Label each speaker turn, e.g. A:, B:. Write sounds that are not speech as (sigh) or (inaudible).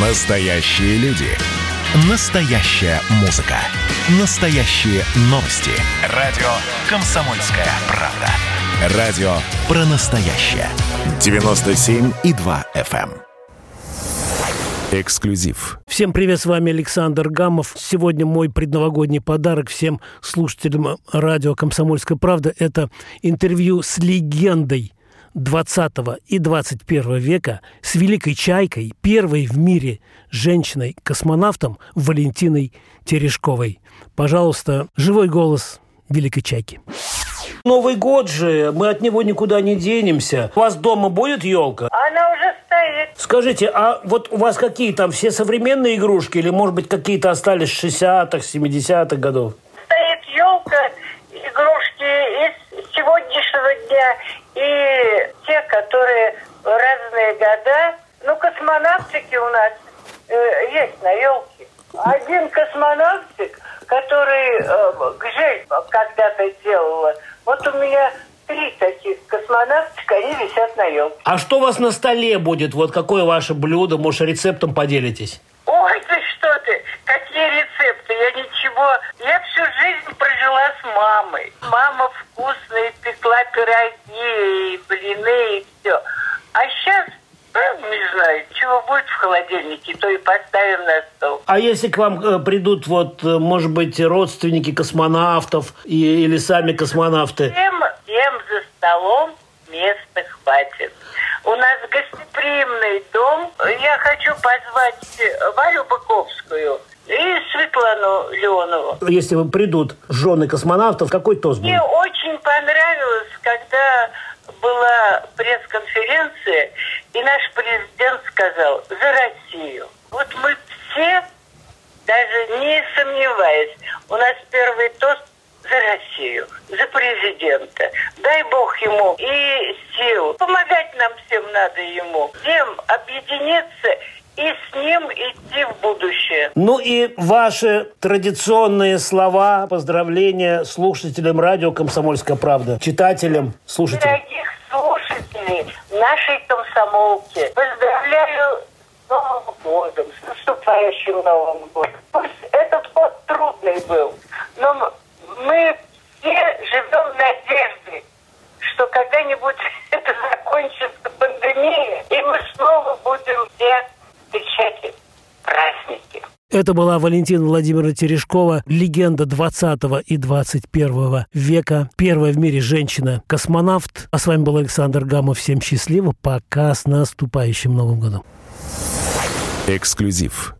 A: Настоящие люди. Настоящая музыка. Настоящие новости. Радио «Комсомольская правда». Радио про настоящее. 97,2 FM. эм. Эксклюзив.
B: Всем привет, с вами Александр Гамов. Сегодня мой предновогодний подарок всем слушателям радио «Комсомольская правда» – это интервью с легендой 20 и 21 века с великой чайкой, первой в мире женщиной-космонавтом Валентиной Терешковой. Пожалуйста, живой голос великой чайки. Новый год же, мы от него никуда не денемся. У вас дома будет елка?
C: Она уже стоит.
B: Скажите, а вот у вас какие там все современные игрушки или, может быть, какие-то остались 60-х, 70-х годов?
C: Стоит елка, игрушки из сегодняшнего дня и те, которые в разные года. Ну, космонавтики у нас э, есть на елке. Один космонавтик, который э, Гжель когда-то делала, вот у меня три таких космонавтика, они висят на елке.
B: А что у вас на столе будет? Вот какое ваше блюдо? Может, рецептом поделитесь?
C: Ой, ты что ты, какие рецепты, пироги, и блины и все. А сейчас, не знаю, чего будет в холодильнике, то и поставим на стол.
B: А если к вам э, придут, вот, э, может быть, родственники космонавтов и, или сами космонавты?
C: Всем, всем за столом места хватит. У нас гостеприимный дом. Я хочу позвать Варю Быковскую и Светлану Леонову.
B: Если вам придут жены космонавтов, какой тост будет?
C: Мне пресс-конференция, и наш президент сказал «За Россию». Вот мы все, даже не сомневаясь, у нас первый тост за Россию, за президента. Дай Бог ему и сил. Помогать нам всем надо ему. Всем объединиться и с ним идти в будущее.
B: Ну и ваши традиционные слова, поздравления слушателям радио «Комсомольская правда», читателям, слушателям.
C: Дорогих слушателей нашей комсомолки, поздравляю с Новым годом, с наступающим Новым годом. Пусть этот год трудный был, но мы все живем в надежде, что когда-нибудь (laughs) это закончится пандемия, и мы снова будем все встречать праздники.
B: Это была Валентина Владимировна Терешкова, легенда 20 и 21 века, первая в мире женщина-космонавт. А с вами был Александр Гамов. Всем счастливо, пока с наступающим Новым годом.
A: Эксклюзив.